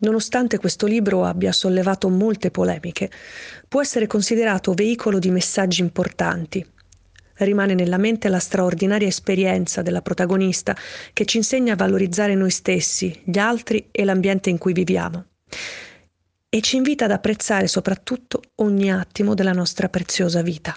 nonostante questo libro abbia sollevato molte polemiche, può essere considerato veicolo di messaggi importanti. Rimane nella mente la straordinaria esperienza della protagonista che ci insegna a valorizzare noi stessi, gli altri e l'ambiente in cui viviamo. E ci invita ad apprezzare soprattutto ogni attimo della nostra preziosa vita.